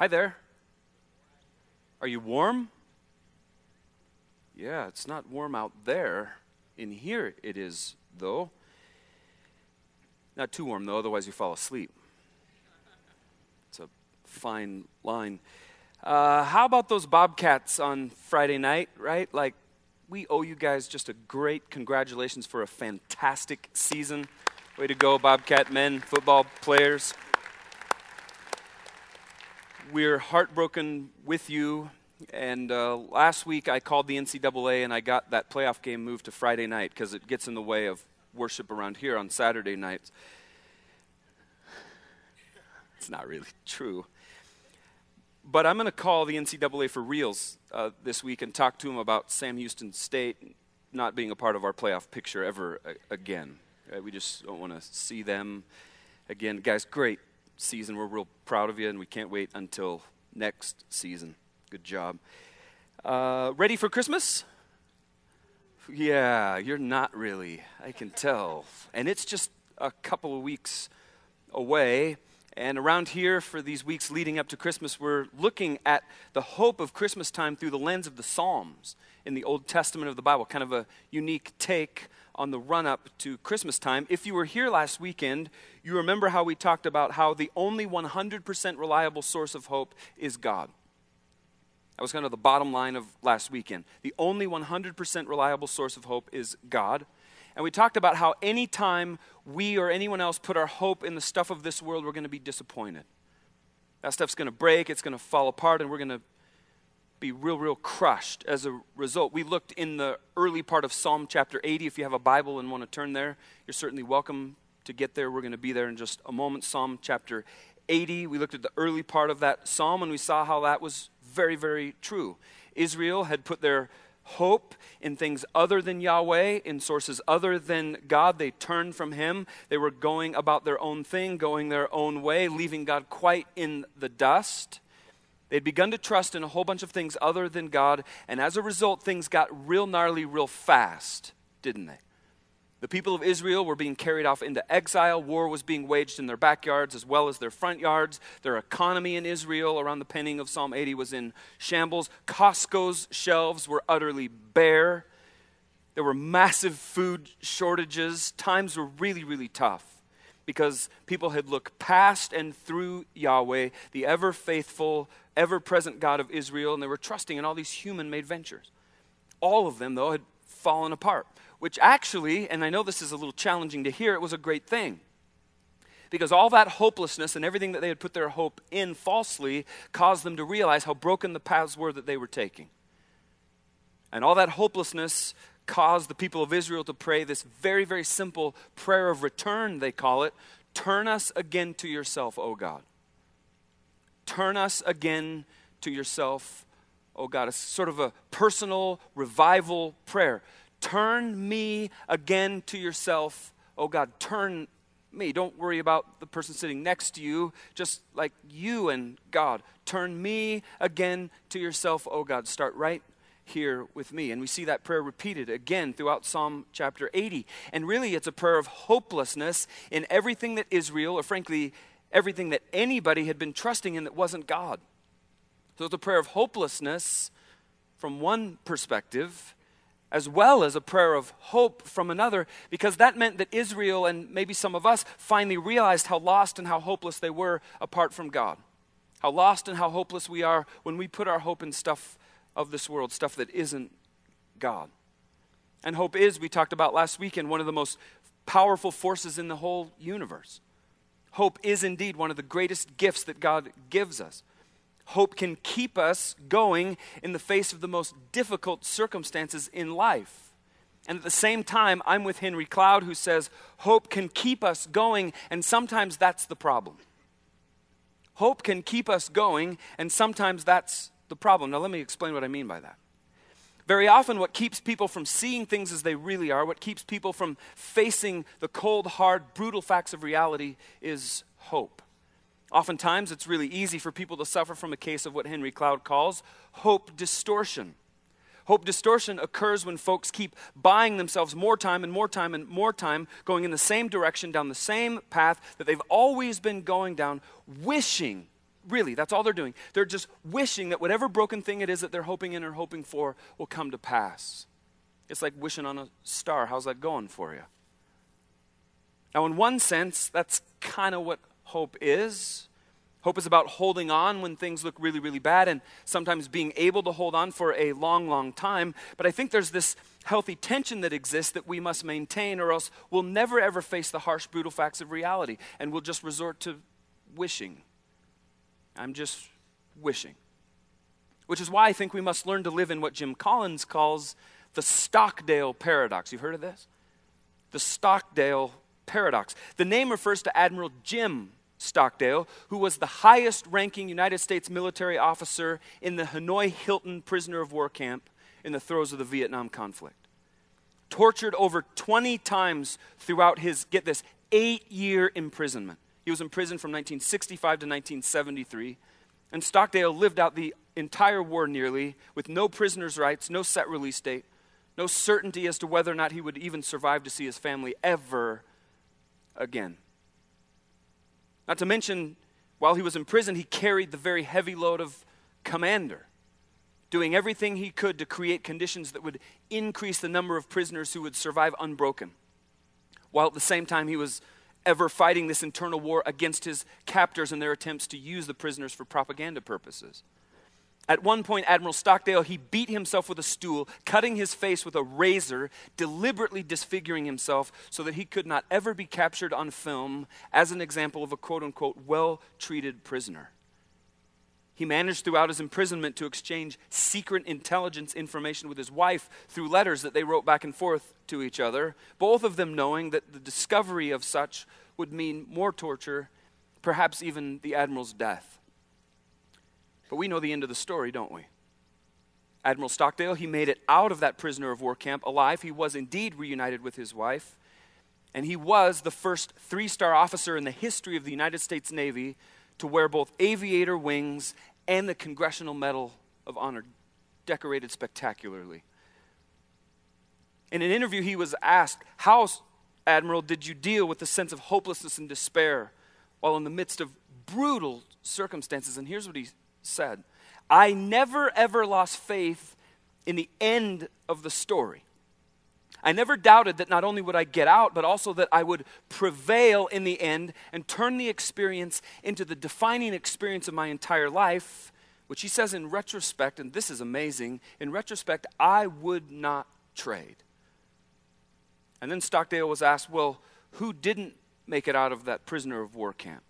Hi there. Are you warm? Yeah, it's not warm out there. In here it is, though. Not too warm, though, otherwise you fall asleep. It's a fine line. Uh, how about those Bobcats on Friday night, right? Like, we owe you guys just a great congratulations for a fantastic season. Way to go, Bobcat men, football players. We're heartbroken with you. And uh, last week I called the NCAA and I got that playoff game moved to Friday night because it gets in the way of worship around here on Saturday nights. It's not really true. But I'm going to call the NCAA for reals uh, this week and talk to them about Sam Houston State not being a part of our playoff picture ever again. Right? We just don't want to see them again. Guys, great season. We're real proud of you, and we can't wait until next season. Good job. Uh, ready for Christmas? Yeah, you're not really. I can tell. And it's just a couple of weeks away. And around here, for these weeks leading up to Christmas, we're looking at the hope of Christmas time through the lens of the Psalms in the Old Testament of the Bible, kind of a unique take on the run up to Christmas time. If you were here last weekend, you remember how we talked about how the only 100% reliable source of hope is God. That was kind of the bottom line of last weekend. The only 100% reliable source of hope is God. And we talked about how anytime we or anyone else put our hope in the stuff of this world, we're going to be disappointed. That stuff's going to break, it's going to fall apart, and we're going to be real, real crushed as a result. We looked in the early part of Psalm chapter 80. If you have a Bible and want to turn there, you're certainly welcome to get there. We're going to be there in just a moment. Psalm chapter 80. We looked at the early part of that psalm and we saw how that was very, very true. Israel had put their hope in things other than Yahweh, in sources other than God. They turned from Him. They were going about their own thing, going their own way, leaving God quite in the dust. They'd begun to trust in a whole bunch of things other than God, and as a result, things got real gnarly real fast, didn't they? The people of Israel were being carried off into exile. War was being waged in their backyards as well as their front yards. Their economy in Israel, around the penning of Psalm 80, was in shambles. Costco's shelves were utterly bare. There were massive food shortages. Times were really, really tough because people had looked past and through Yahweh, the ever faithful, ever present God of Israel, and they were trusting in all these human made ventures. All of them, though, had fallen apart, which actually, and I know this is a little challenging to hear, it was a great thing. Because all that hopelessness and everything that they had put their hope in falsely caused them to realize how broken the paths were that they were taking. And all that hopelessness caused the people of Israel to pray this very, very simple prayer of return, they call it. Turn us again to yourself, O God. Turn us again to yourself, O God. It's sort of a personal revival prayer. Turn me again to yourself, O God. Turn me. Don't worry about the person sitting next to you, just like you and God. Turn me again to yourself, O God. Start right here with me. And we see that prayer repeated again throughout Psalm chapter 80. And really, it's a prayer of hopelessness in everything that Israel, or frankly, everything that anybody had been trusting in that wasn't God. So it's a prayer of hopelessness from one perspective, as well as a prayer of hope from another, because that meant that Israel and maybe some of us finally realized how lost and how hopeless they were apart from God. How lost and how hopeless we are when we put our hope in stuff of this world, stuff that isn't God. And hope is, we talked about last weekend, one of the most powerful forces in the whole universe. Hope is indeed one of the greatest gifts that God gives us. Hope can keep us going in the face of the most difficult circumstances in life. And at the same time, I'm with Henry Cloud, who says hope can keep us going, and sometimes that's the problem. Hope can keep us going, and sometimes that's the problem. Now, let me explain what I mean by that. Very often, what keeps people from seeing things as they really are, what keeps people from facing the cold, hard, brutal facts of reality is hope. Oftentimes, it's really easy for people to suffer from a case of what Henry Cloud calls hope distortion. Hope distortion occurs when folks keep buying themselves more time and more time and more time, going in the same direction, down the same path that they've always been going down, wishing really, that's all they're doing. They're just wishing that whatever broken thing it is that they're hoping in or hoping for will come to pass. It's like wishing on a star. How's that going for you? Now, in one sense, that's kind of what hope is. Hope is about holding on when things look really, really bad and sometimes being able to hold on for a long, long time. But I think there's this healthy tension that exists that we must maintain, or else we'll never ever face the harsh, brutal facts of reality and we'll just resort to wishing. I'm just wishing. Which is why I think we must learn to live in what Jim Collins calls the Stockdale paradox. You've heard of this? The Stockdale paradox. The name refers to Admiral Jim Stockdale, who was the highest ranking United States military officer in the Hanoi Hilton prisoner of war camp in the throes of the Vietnam conflict. Tortured over 20 times throughout his, get this, eight year imprisonment. He was imprisoned from 1965 to 1973. And Stockdale lived out the entire war nearly with no prisoner's rights, no set release date, no certainty as to whether or not he would even survive to see his family ever again. Not to mention, while he was in prison, he carried the very heavy load of commander, doing everything he could to create conditions that would increase the number of prisoners who would survive unbroken, while at the same time he was ever fighting this internal war against his captors and their attempts to use the prisoners for propaganda purposes. At one point, Admiral Stockdale, he beat himself with a stool, cutting his face with a razor, deliberately disfiguring himself so that he could not ever be captured on film as an example of a quote unquote well treated prisoner. He managed throughout his imprisonment to exchange secret intelligence information with his wife through letters that they wrote back and forth to each other, both of them knowing that the discovery of such would mean more torture, perhaps even the admiral's death. But we know the end of the story, don't we? Admiral Stockdale, he made it out of that prisoner of war camp alive. He was indeed reunited with his wife. And he was the first three star officer in the history of the United States Navy to wear both aviator wings and the Congressional Medal of Honor, decorated spectacularly. In an interview, he was asked, How, Admiral, did you deal with the sense of hopelessness and despair while in the midst of brutal circumstances? And here's what he said I never ever lost faith in the end of the story. I never doubted that not only would I get out, but also that I would prevail in the end and turn the experience into the defining experience of my entire life, which he says in retrospect, and this is amazing, in retrospect, I would not trade. And then Stockdale was asked, Well, who didn't make it out of that prisoner of war camp?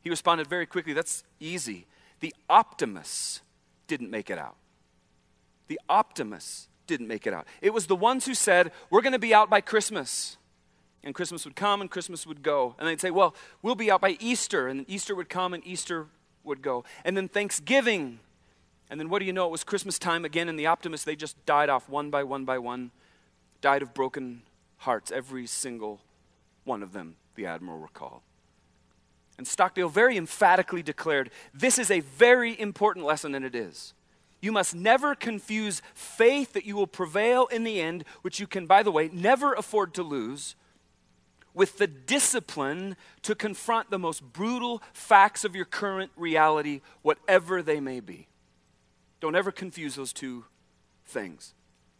He responded very quickly, That's easy. The optimists didn't make it out. The optimists didn't make it out. It was the ones who said, We're going to be out by Christmas. And Christmas would come and Christmas would go. And they'd say, Well, we'll be out by Easter. And Easter would come and Easter would go. And then Thanksgiving. And then what do you know? It was Christmas time again, and the optimists, they just died off one by one by one, died of broken hearts, every single one of them, the Admiral recalled. And Stockdale very emphatically declared this is a very important lesson, and it is. You must never confuse faith that you will prevail in the end, which you can, by the way, never afford to lose, with the discipline to confront the most brutal facts of your current reality, whatever they may be. Don't ever confuse those two things.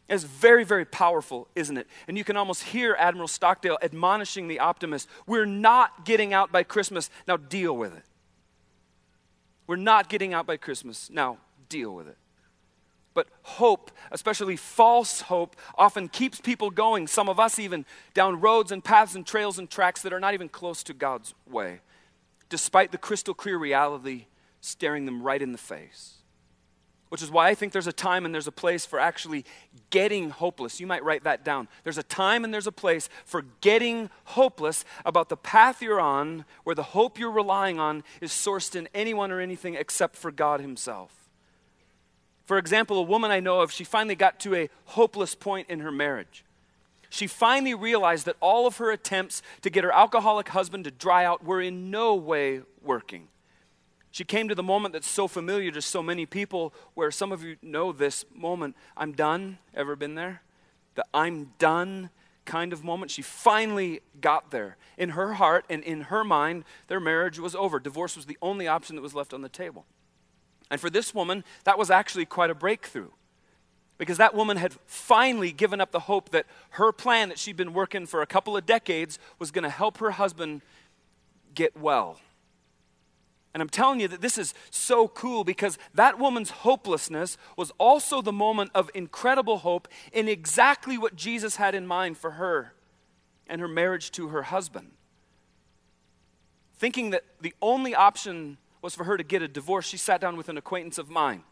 It's very, very powerful, isn't it? And you can almost hear Admiral Stockdale admonishing the optimist We're not getting out by Christmas. Now deal with it. We're not getting out by Christmas. Now deal with it. But hope, especially false hope, often keeps people going, some of us even, down roads and paths and trails and tracks that are not even close to God's way, despite the crystal clear reality staring them right in the face which is why I think there's a time and there's a place for actually getting hopeless. You might write that down. There's a time and there's a place for getting hopeless about the path you're on where the hope you're relying on is sourced in anyone or anything except for God Himself. For example, a woman I know of, she finally got to a hopeless point in her marriage. She finally realized that all of her attempts to get her alcoholic husband to dry out were in no way working. She came to the moment that's so familiar to so many people, where some of you know this moment. I'm done. Ever been there? The I'm done kind of moment. She finally got there. In her heart and in her mind, their marriage was over. Divorce was the only option that was left on the table. And for this woman, that was actually quite a breakthrough. Because that woman had finally given up the hope that her plan that she'd been working for a couple of decades was going to help her husband get well. And I'm telling you that this is so cool because that woman's hopelessness was also the moment of incredible hope in exactly what Jesus had in mind for her and her marriage to her husband. Thinking that the only option was for her to get a divorce, she sat down with an acquaintance of mine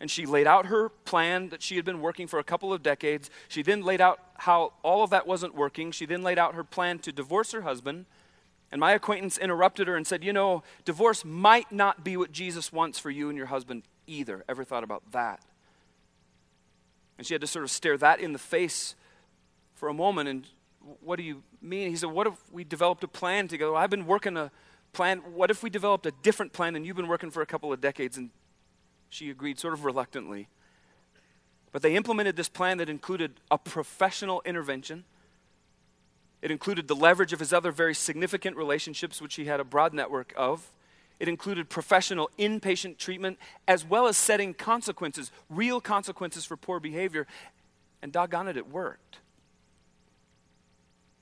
and she laid out her plan that she had been working for a couple of decades. She then laid out how all of that wasn't working. She then laid out her plan to divorce her husband and my acquaintance interrupted her and said, You know, divorce might not be what Jesus wants for you and your husband either. Ever thought about that? And she had to sort of stare that in the face for a moment. And what do you mean? He said, What if we developed a plan together? I've been working a plan. What if we developed a different plan and you've been working for a couple of decades? And she agreed sort of reluctantly. But they implemented this plan that included a professional intervention it included the leverage of his other very significant relationships, which he had a broad network of. It included professional inpatient treatment, as well as setting consequences, real consequences for poor behavior. And doggone it, it worked.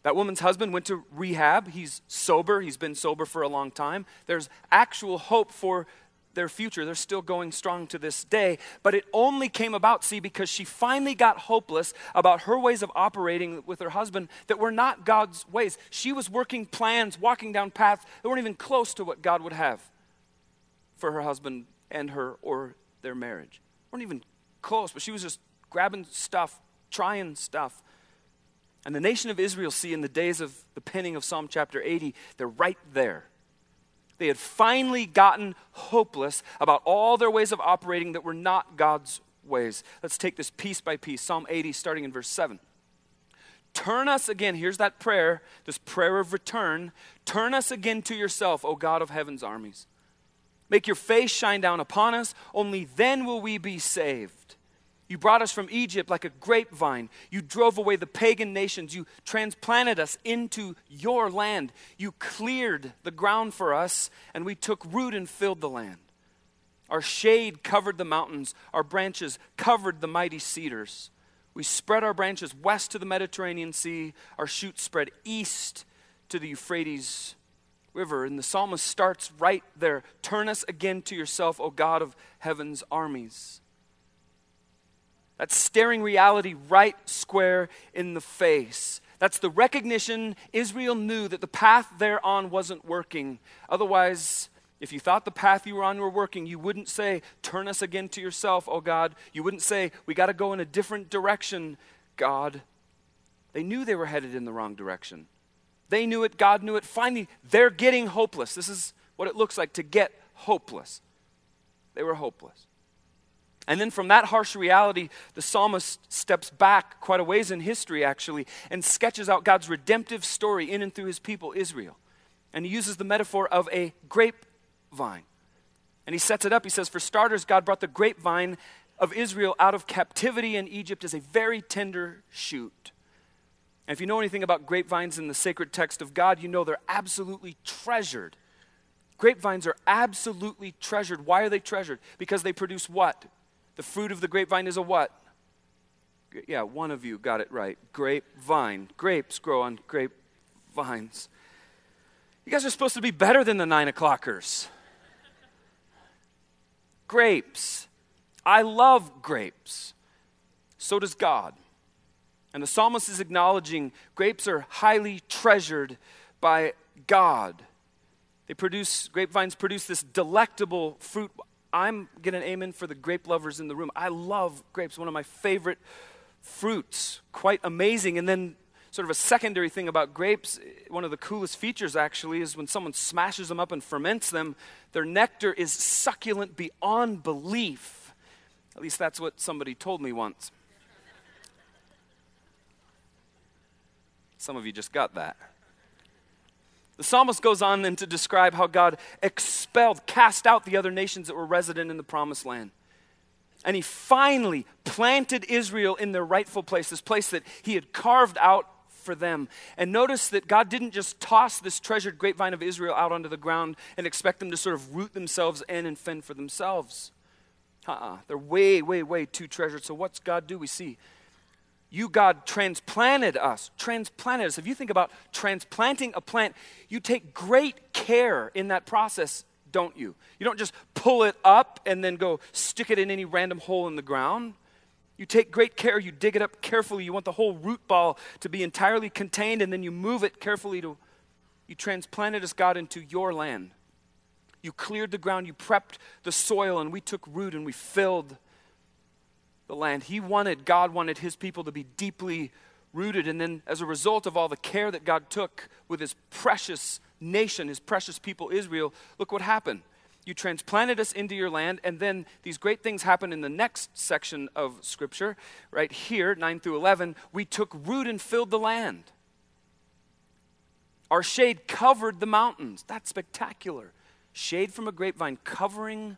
That woman's husband went to rehab. He's sober. He's been sober for a long time. There's actual hope for their future. They're still going strong to this day. But it only came about, see, because she finally got hopeless about her ways of operating with her husband that were not God's ways. She was working plans, walking down paths that weren't even close to what God would have for her husband and her or their marriage. weren't even close, but she was just grabbing stuff, trying stuff. And the nation of Israel, see, in the days of the penning of Psalm chapter 80, they're right there they had finally gotten hopeless about all their ways of operating that were not God's ways. Let's take this piece by piece. Psalm 80, starting in verse 7. Turn us again, here's that prayer, this prayer of return. Turn us again to yourself, O God of heaven's armies. Make your face shine down upon us, only then will we be saved. You brought us from Egypt like a grapevine. You drove away the pagan nations. You transplanted us into your land. You cleared the ground for us, and we took root and filled the land. Our shade covered the mountains, our branches covered the mighty cedars. We spread our branches west to the Mediterranean Sea, our shoots spread east to the Euphrates River. And the psalmist starts right there Turn us again to yourself, O God of heaven's armies. That's staring reality right square in the face. That's the recognition Israel knew that the path they're on wasn't working. Otherwise, if you thought the path you were on were working, you wouldn't say, Turn us again to yourself, oh God. You wouldn't say, We got to go in a different direction, God. They knew they were headed in the wrong direction. They knew it, God knew it. Finally, they're getting hopeless. This is what it looks like to get hopeless. They were hopeless. And then from that harsh reality, the psalmist steps back quite a ways in history, actually, and sketches out God's redemptive story in and through his people, Israel. And he uses the metaphor of a grapevine. And he sets it up. He says, For starters, God brought the grapevine of Israel out of captivity in Egypt as a very tender shoot. And if you know anything about grapevines in the sacred text of God, you know they're absolutely treasured. Grapevines are absolutely treasured. Why are they treasured? Because they produce what? The fruit of the grapevine is a what? Yeah, one of you got it right. Grapevine. Grapes grow on grapevines. You guys are supposed to be better than the nine o'clockers. grapes. I love grapes. So does God. And the psalmist is acknowledging grapes are highly treasured by God. They produce, grapevines produce this delectable fruit. I'm getting an amen for the grape lovers in the room. I love grapes, one of my favorite fruits. Quite amazing. And then, sort of a secondary thing about grapes, one of the coolest features actually is when someone smashes them up and ferments them, their nectar is succulent beyond belief. At least that's what somebody told me once. Some of you just got that. The psalmist goes on then to describe how God expelled, cast out the other nations that were resident in the promised land. And he finally planted Israel in their rightful place, this place that he had carved out for them. And notice that God didn't just toss this treasured grapevine of Israel out onto the ground and expect them to sort of root themselves in and fend for themselves. Uh uh-uh. uh. They're way, way, way too treasured. So, what's God do? We see you, God, transplanted us. Transplanted us. If you think about transplanting a plant, you take great care in that process, don't you? You don't just pull it up and then go stick it in any random hole in the ground. You take great care, you dig it up carefully. You want the whole root ball to be entirely contained, and then you move it carefully to. You transplanted us, God, into your land. You cleared the ground, you prepped the soil, and we took root and we filled the land. He wanted, God wanted his people to be deeply rooted. And then, as a result of all the care that God took with his precious nation, his precious people, Israel, look what happened. You transplanted us into your land, and then these great things happen in the next section of Scripture, right here, 9 through 11. We took root and filled the land. Our shade covered the mountains. That's spectacular. Shade from a grapevine covering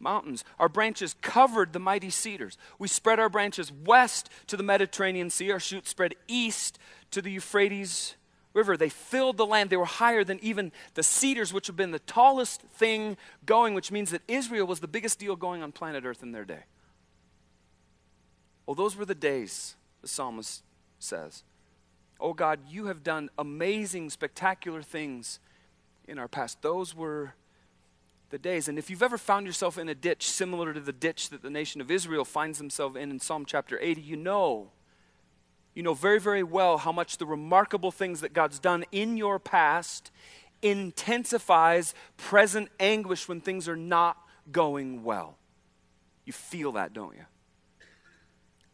mountains. Our branches covered the mighty cedars. We spread our branches west to the Mediterranean Sea. Our shoots spread east to the Euphrates river. They filled the land. They were higher than even the cedars, which have been the tallest thing going, which means that Israel was the biggest deal going on planet Earth in their day. Well, those were the days, the psalmist says. Oh God, you have done amazing, spectacular things in our past. Those were the days. And if you've ever found yourself in a ditch similar to the ditch that the nation of Israel finds themselves in in Psalm chapter 80, you know you know very, very well how much the remarkable things that God's done in your past intensifies present anguish when things are not going well. You feel that, don't you?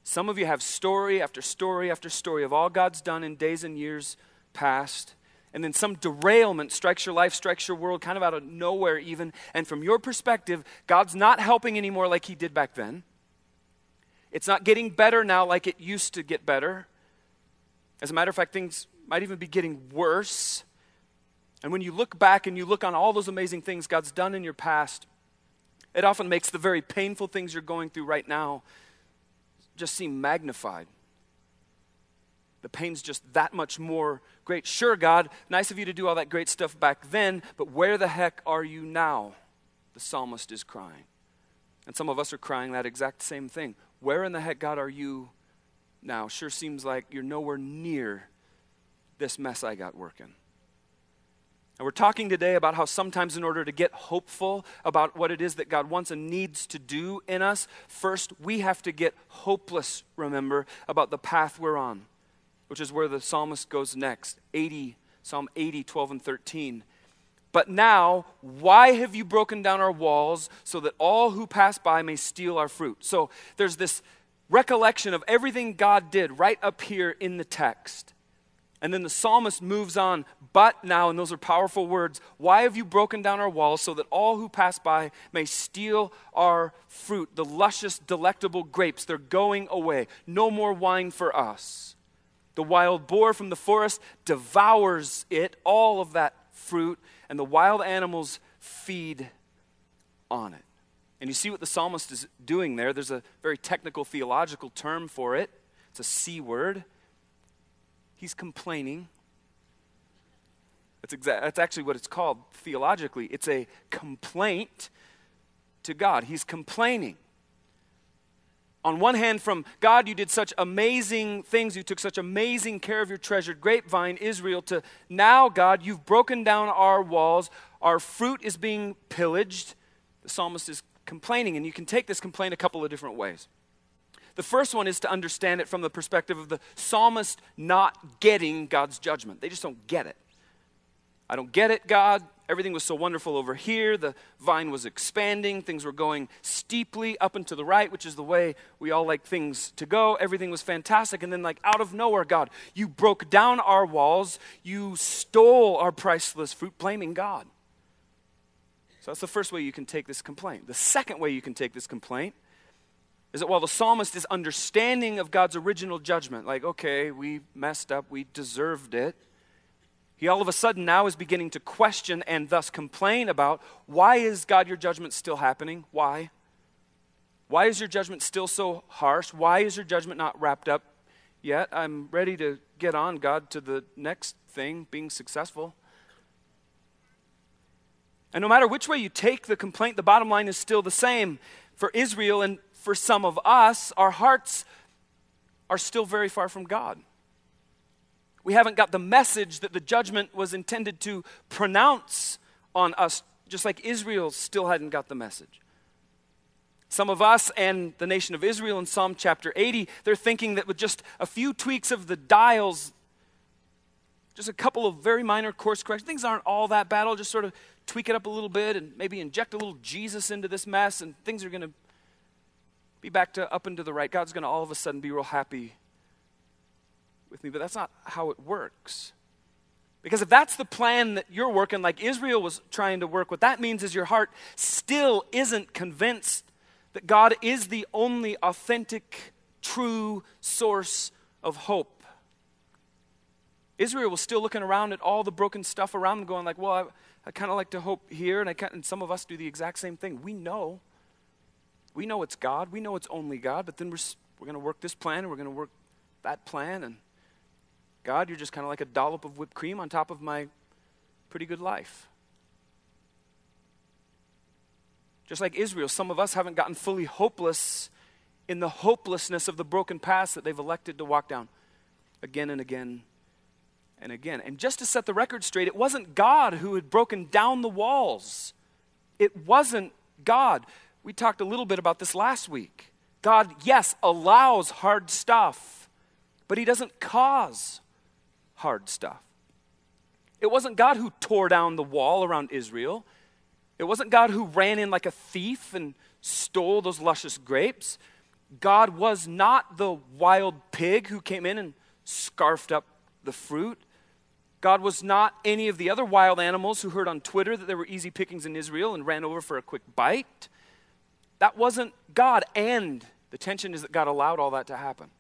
Some of you have story after story after story of all God's done in days and years past. And then some derailment strikes your life, strikes your world, kind of out of nowhere, even. And from your perspective, God's not helping anymore like He did back then. It's not getting better now like it used to get better. As a matter of fact, things might even be getting worse. And when you look back and you look on all those amazing things God's done in your past, it often makes the very painful things you're going through right now just seem magnified. The pain's just that much more great. Sure, God, nice of you to do all that great stuff back then, but where the heck are you now? The psalmist is crying. And some of us are crying that exact same thing. Where in the heck, God, are you now sure seems like you're nowhere near this mess I got working. And we're talking today about how sometimes, in order to get hopeful about what it is that God wants and needs to do in us, first we have to get hopeless, remember, about the path we're on, which is where the psalmist goes next 80, Psalm 80, 12, and 13. But now, why have you broken down our walls so that all who pass by may steal our fruit? So there's this recollection of everything God did right up here in the text. And then the psalmist moves on, but now, and those are powerful words, why have you broken down our walls so that all who pass by may steal our fruit? The luscious, delectable grapes, they're going away. No more wine for us. The wild boar from the forest devours it, all of that fruit, and the wild animals feed on it. And you see what the psalmist is doing there. There's a very technical theological term for it, it's a C word. He's complaining. That's, exa- that's actually what it's called theologically. It's a complaint to God. He's complaining. On one hand, from God, you did such amazing things. You took such amazing care of your treasured grapevine, Israel, to now, God, you've broken down our walls. Our fruit is being pillaged. The psalmist is complaining, and you can take this complaint a couple of different ways. The first one is to understand it from the perspective of the psalmist not getting God's judgment. They just don't get it. I don't get it, God. Everything was so wonderful over here. The vine was expanding. Things were going steeply up and to the right, which is the way we all like things to go. Everything was fantastic. And then, like, out of nowhere, God, you broke down our walls. You stole our priceless fruit, blaming God. So that's the first way you can take this complaint. The second way you can take this complaint is that while the psalmist is understanding of God's original judgment, like, okay, we messed up, we deserved it, he all of a sudden now is beginning to question and thus complain about why is God your judgment still happening? Why? Why is your judgment still so harsh? Why is your judgment not wrapped up yet? I'm ready to get on, God, to the next thing, being successful. And no matter which way you take the complaint, the bottom line is still the same. For Israel and for some of us, our hearts are still very far from God. We haven't got the message that the judgment was intended to pronounce on us, just like Israel still hadn't got the message. Some of us and the nation of Israel in Psalm chapter 80, they're thinking that with just a few tweaks of the dials, just a couple of very minor course corrections, things aren't all that bad. I'll just sort of tweak it up a little bit and maybe inject a little Jesus into this mess, and things are going to be back to up and to the right. God's going to all of a sudden be real happy with me. But that's not how it works. Because if that's the plan that you're working, like Israel was trying to work, what that means is your heart still isn't convinced that God is the only authentic, true source of hope. Israel was still looking around at all the broken stuff around them, going like, "Well, I, I kind of like to hope here," and I and some of us do the exact same thing. We know, we know it's God, we know it's only God, but then we're we're going to work this plan and we're going to work that plan, and God, you're just kind of like a dollop of whipped cream on top of my pretty good life. Just like Israel, some of us haven't gotten fully hopeless in the hopelessness of the broken past that they've elected to walk down again and again and again. And just to set the record straight, it wasn't God who had broken down the walls. It wasn't God. We talked a little bit about this last week. God, yes, allows hard stuff, but He doesn't cause hard stuff. It wasn't God who tore down the wall around Israel. It wasn't God who ran in like a thief and stole those luscious grapes. God was not the wild pig who came in and scarfed up the fruit. God was not any of the other wild animals who heard on Twitter that there were easy pickings in Israel and ran over for a quick bite. That wasn't God. And the tension is that God allowed all that to happen.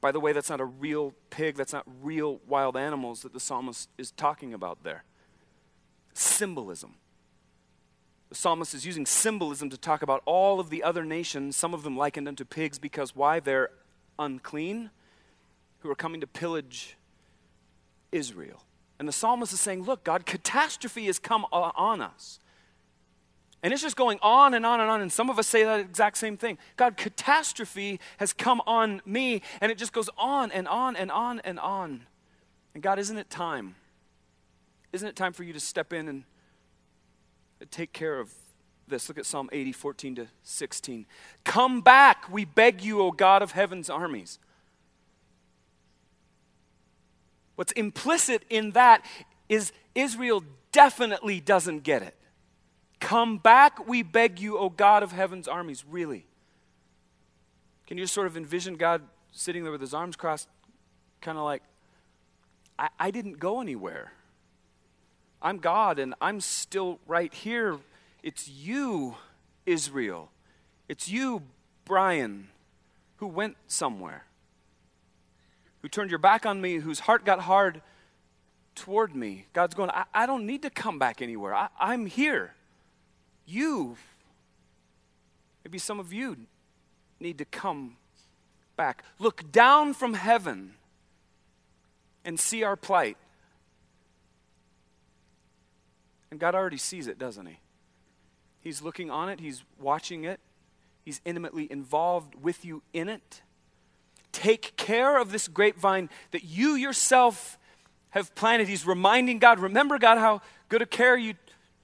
By the way, that's not a real pig, that's not real wild animals that the psalmist is talking about there symbolism. The psalmist is using symbolism to talk about all of the other nations, some of them likened unto pigs, because why? They're unclean, who are coming to pillage Israel. And the psalmist is saying, Look, God, catastrophe has come on us. And it's just going on and on and on. And some of us say that exact same thing. God, catastrophe has come on me. And it just goes on and on and on and on. And God, isn't it time? Isn't it time for you to step in and take care of this? Look at Psalm 80, 14 to 16. Come back, we beg you, O God of heaven's armies. What's implicit in that is Israel definitely doesn't get it. Come back, we beg you, O God of heaven's armies. Really? Can you just sort of envision God sitting there with his arms crossed, kind of like, I, I didn't go anywhere. I'm God and I'm still right here. It's you, Israel. It's you, Brian, who went somewhere, who turned your back on me, whose heart got hard toward me. God's going, I, I don't need to come back anywhere. I, I'm here. You, maybe some of you need to come back. Look down from heaven and see our plight. And God already sees it, doesn't He? He's looking on it, He's watching it, He's intimately involved with you in it. Take care of this grapevine that you yourself have planted. He's reminding God, remember, God, how good a care you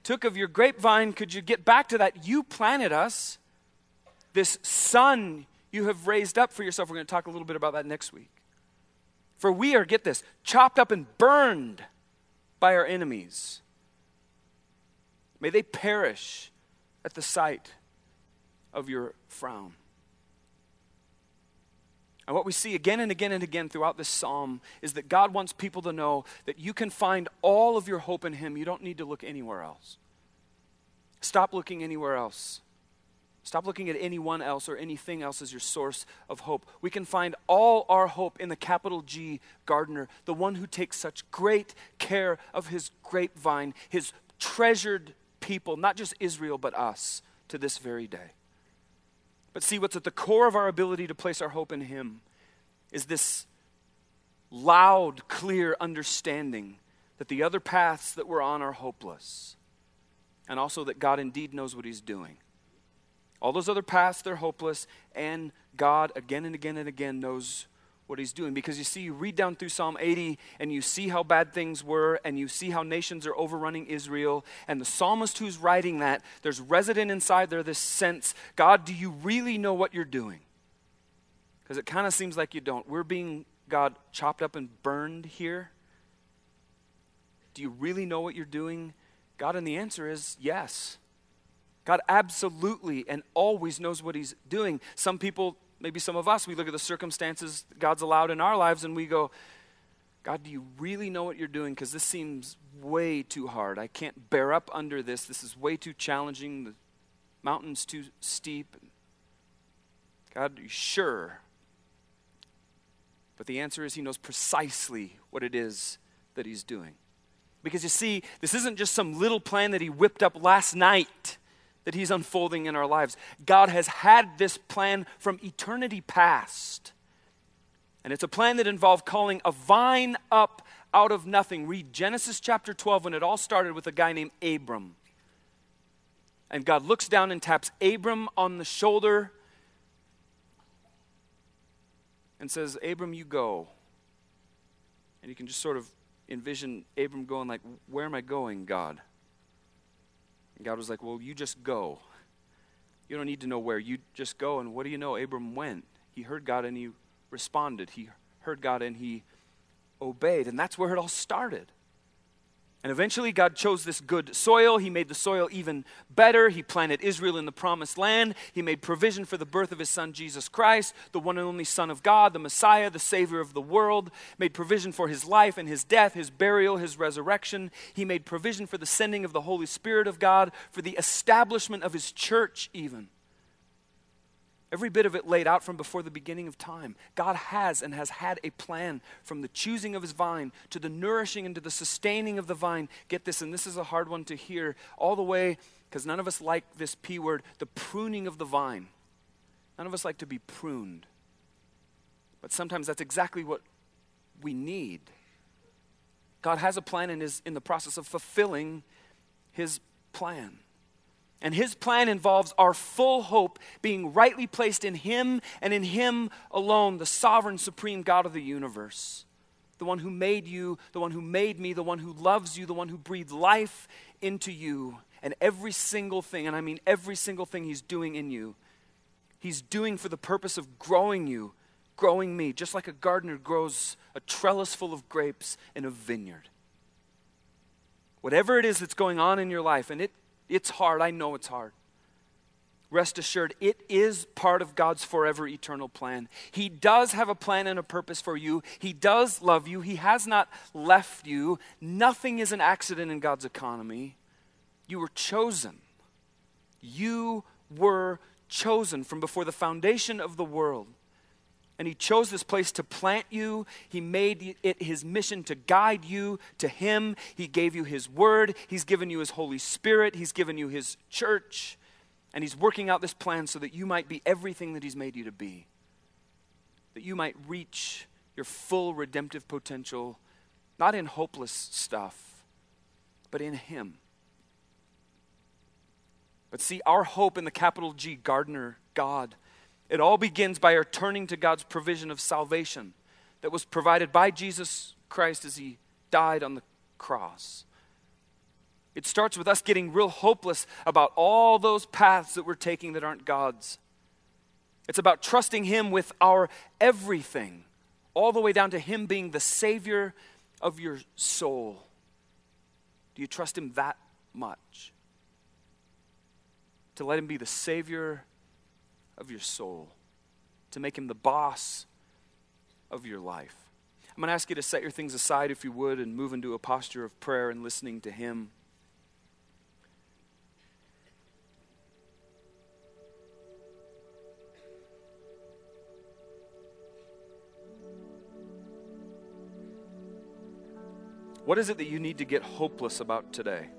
took of your grapevine. Could you get back to that? You planted us. This son you have raised up for yourself. We're going to talk a little bit about that next week. For we are, get this, chopped up and burned by our enemies. May they perish at the sight of your frown. And what we see again and again and again throughout this psalm is that God wants people to know that you can find all of your hope in Him. You don't need to look anywhere else. Stop looking anywhere else. Stop looking at anyone else or anything else as your source of hope. We can find all our hope in the capital G gardener, the one who takes such great care of his grapevine, his treasured people, not just Israel, but us, to this very day. But see, what's at the core of our ability to place our hope in Him is this loud, clear understanding that the other paths that we're on are hopeless, and also that God indeed knows what He's doing. All those other paths, they're hopeless, and God, again and again and again, knows what he's doing. Because you see, you read down through Psalm 80 and you see how bad things were, and you see how nations are overrunning Israel. And the psalmist who's writing that, there's resident inside there this sense God, do you really know what you're doing? Because it kind of seems like you don't. We're being, God, chopped up and burned here. Do you really know what you're doing? God, and the answer is yes. God absolutely and always knows what He's doing. Some people, maybe some of us, we look at the circumstances God's allowed in our lives and we go, God, do you really know what you're doing? Because this seems way too hard. I can't bear up under this. This is way too challenging. The mountain's too steep. God, sure? But the answer is He knows precisely what it is that He's doing. Because you see, this isn't just some little plan that He whipped up last night that He's unfolding in our lives. God has had this plan from eternity past. And it's a plan that involved calling a vine up out of nothing. Read Genesis chapter 12 when it all started with a guy named Abram. And God looks down and taps Abram on the shoulder and says, Abram, you go. And you can just sort of envision Abram going like, Where am I going, God? And God was like, Well, you just go. You don't need to know where. You just go. And what do you know? Abram went. He heard God and he responded. He heard God and he obeyed. And that's where it all started. And eventually, God chose this good soil. He made the soil even better. He planted Israel in the promised land. He made provision for the birth of his son, Jesus Christ, the one and only Son of God, the Messiah, the Savior of the world. Made provision for his life and his death, his burial, his resurrection. He made provision for the sending of the Holy Spirit of God, for the establishment of his church, even. Every bit of it laid out from before the beginning of time. God has and has had a plan from the choosing of his vine to the nourishing and to the sustaining of the vine. Get this, and this is a hard one to hear, all the way, because none of us like this P word, the pruning of the vine. None of us like to be pruned. But sometimes that's exactly what we need. God has a plan and is in the process of fulfilling his plan. And his plan involves our full hope being rightly placed in him and in him alone, the sovereign, supreme God of the universe. The one who made you, the one who made me, the one who loves you, the one who breathed life into you. And every single thing, and I mean every single thing he's doing in you, he's doing for the purpose of growing you, growing me, just like a gardener grows a trellis full of grapes in a vineyard. Whatever it is that's going on in your life, and it it's hard. I know it's hard. Rest assured, it is part of God's forever eternal plan. He does have a plan and a purpose for you. He does love you. He has not left you. Nothing is an accident in God's economy. You were chosen. You were chosen from before the foundation of the world. And he chose this place to plant you. He made it his mission to guide you to him. He gave you his word. He's given you his Holy Spirit. He's given you his church. And he's working out this plan so that you might be everything that he's made you to be. That you might reach your full redemptive potential, not in hopeless stuff, but in him. But see, our hope in the capital G, Gardener, God, it all begins by our turning to God's provision of salvation that was provided by Jesus Christ as he died on the cross. It starts with us getting real hopeless about all those paths that we're taking that aren't God's. It's about trusting Him with our everything, all the way down to Him being the Savior of your soul. Do you trust Him that much? To let Him be the Savior of your soul, to make him the boss of your life. I'm going to ask you to set your things aside, if you would, and move into a posture of prayer and listening to him. What is it that you need to get hopeless about today?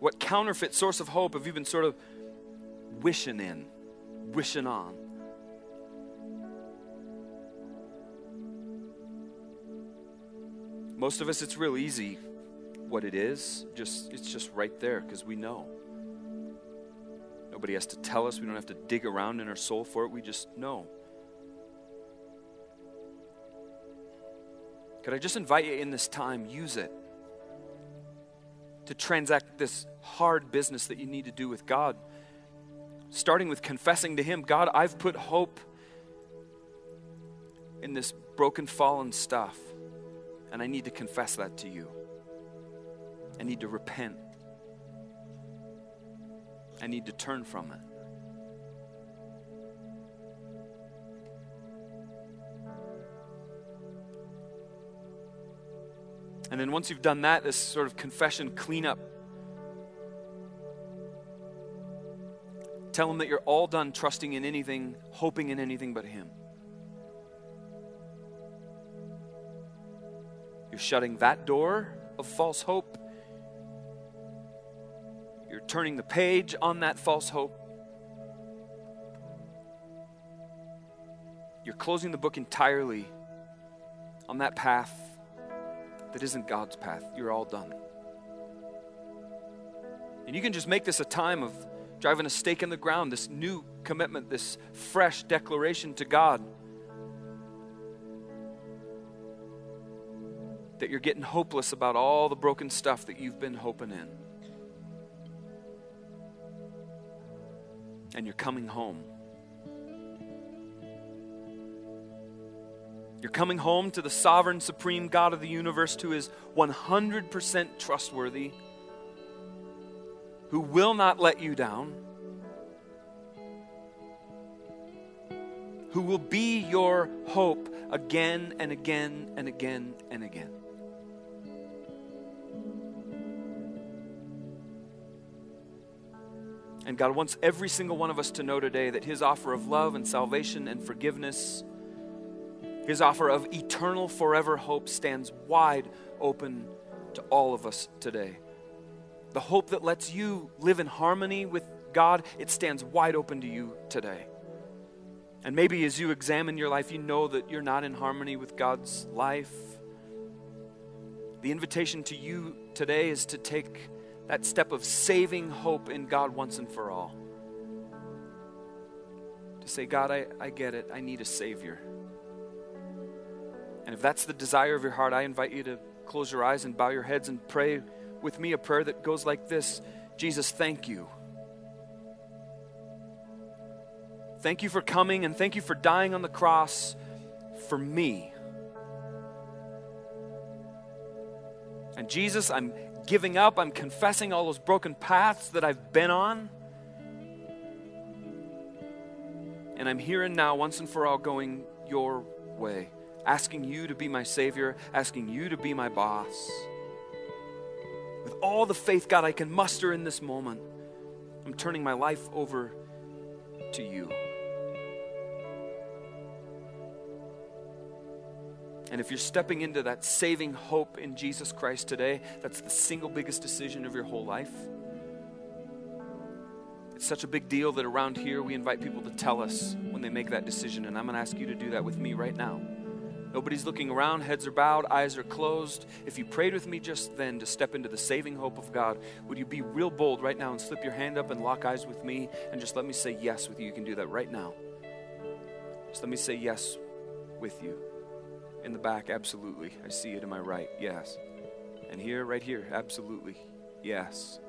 What counterfeit source of hope have you been sort of wishing in, wishing on. Most of us, it's real easy what it is. Just it's just right there because we know. Nobody has to tell us. We don't have to dig around in our soul for it. We just know. Could I just invite you in this time, use it to transact this hard business that you need to do with God? Starting with confessing to Him, God, I've put hope in this broken, fallen stuff, and I need to confess that to you. I need to repent. I need to turn from it. And then once you've done that, this sort of confession cleanup, tell him that you're all done trusting in anything, hoping in anything but him. You're shutting that door of false hope. You're turning the page on that false hope. You're closing the book entirely on that path that isn't God's path. You're all done. And you can just make this a time of driving a stake in the ground, this new commitment, this fresh declaration to God that you're getting hopeless about all the broken stuff that you've been hoping in. And you're coming home. You're coming home to the sovereign, supreme God of the universe who is 100% trustworthy, who will not let you down, who will be your hope again and again and again and again. And God wants every single one of us to know today that His offer of love and salvation and forgiveness his offer of eternal, forever hope stands wide open to all of us today. The hope that lets you live in harmony with God, it stands wide open to you today. And maybe as you examine your life, you know that you're not in harmony with God's life. The invitation to you today is to take that step of saving hope in God once and for all. To say, God, I, I get it. I need a Savior. And if that's the desire of your heart, I invite you to close your eyes and bow your heads and pray with me a prayer that goes like this Jesus, thank you. Thank you for coming and thank you for dying on the cross for me. And Jesus, I'm giving up. I'm confessing all those broken paths that I've been on. And I'm here and now, once and for all, going your way asking you to be my Savior, asking you to be my boss. With all the faith, God, I can muster in this moment, I'm turning my life over to you. And if you're stepping into that saving hope in Jesus Christ today, that's the single biggest decision of your whole life. It's such a big deal that around here we invite people to tell us when they make that decision. And I'm going to ask you to do that with me right now. Nobody's looking around, heads are bowed, eyes are closed. If you prayed with me just then to step into the saving hope of God, would you be real bold right now and slip your hand up and lock eyes with me and just let me say yes with you? You can do that right now. Just let me say yes with you. In the back, absolutely. I see it to my right, yes. And here, right here, absolutely, yes.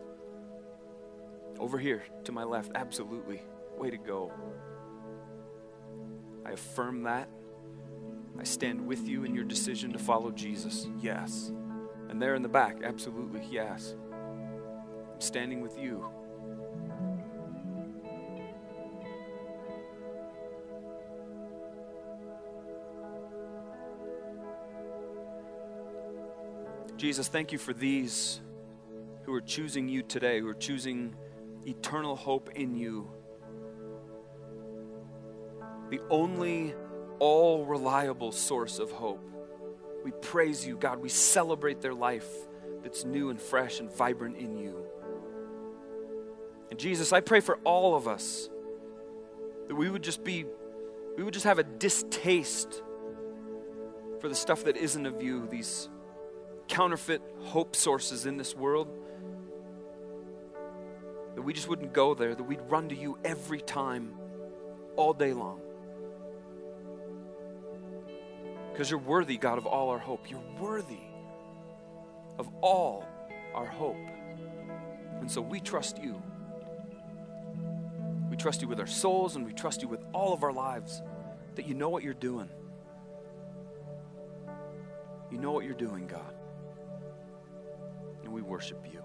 Over here to my left, absolutely. Way to go. I affirm that. I stand with you in your decision to follow Jesus. Yes. And there in the back, absolutely, yes. I'm standing with you. Jesus, thank you for these who are choosing you today, who are choosing eternal hope in you. The only all reliable source of hope. We praise you, God. We celebrate their life that's new and fresh and vibrant in you. And Jesus, I pray for all of us that we would just be, we would just have a distaste for the stuff that isn't of you, these counterfeit hope sources in this world. That we just wouldn't go there, that we'd run to you every time, all day long. Because you're worthy, God, of all our hope. You're worthy of all our hope. And so we trust you. We trust you with our souls and we trust you with all of our lives that you know what you're doing. You know what you're doing, God. And we worship you.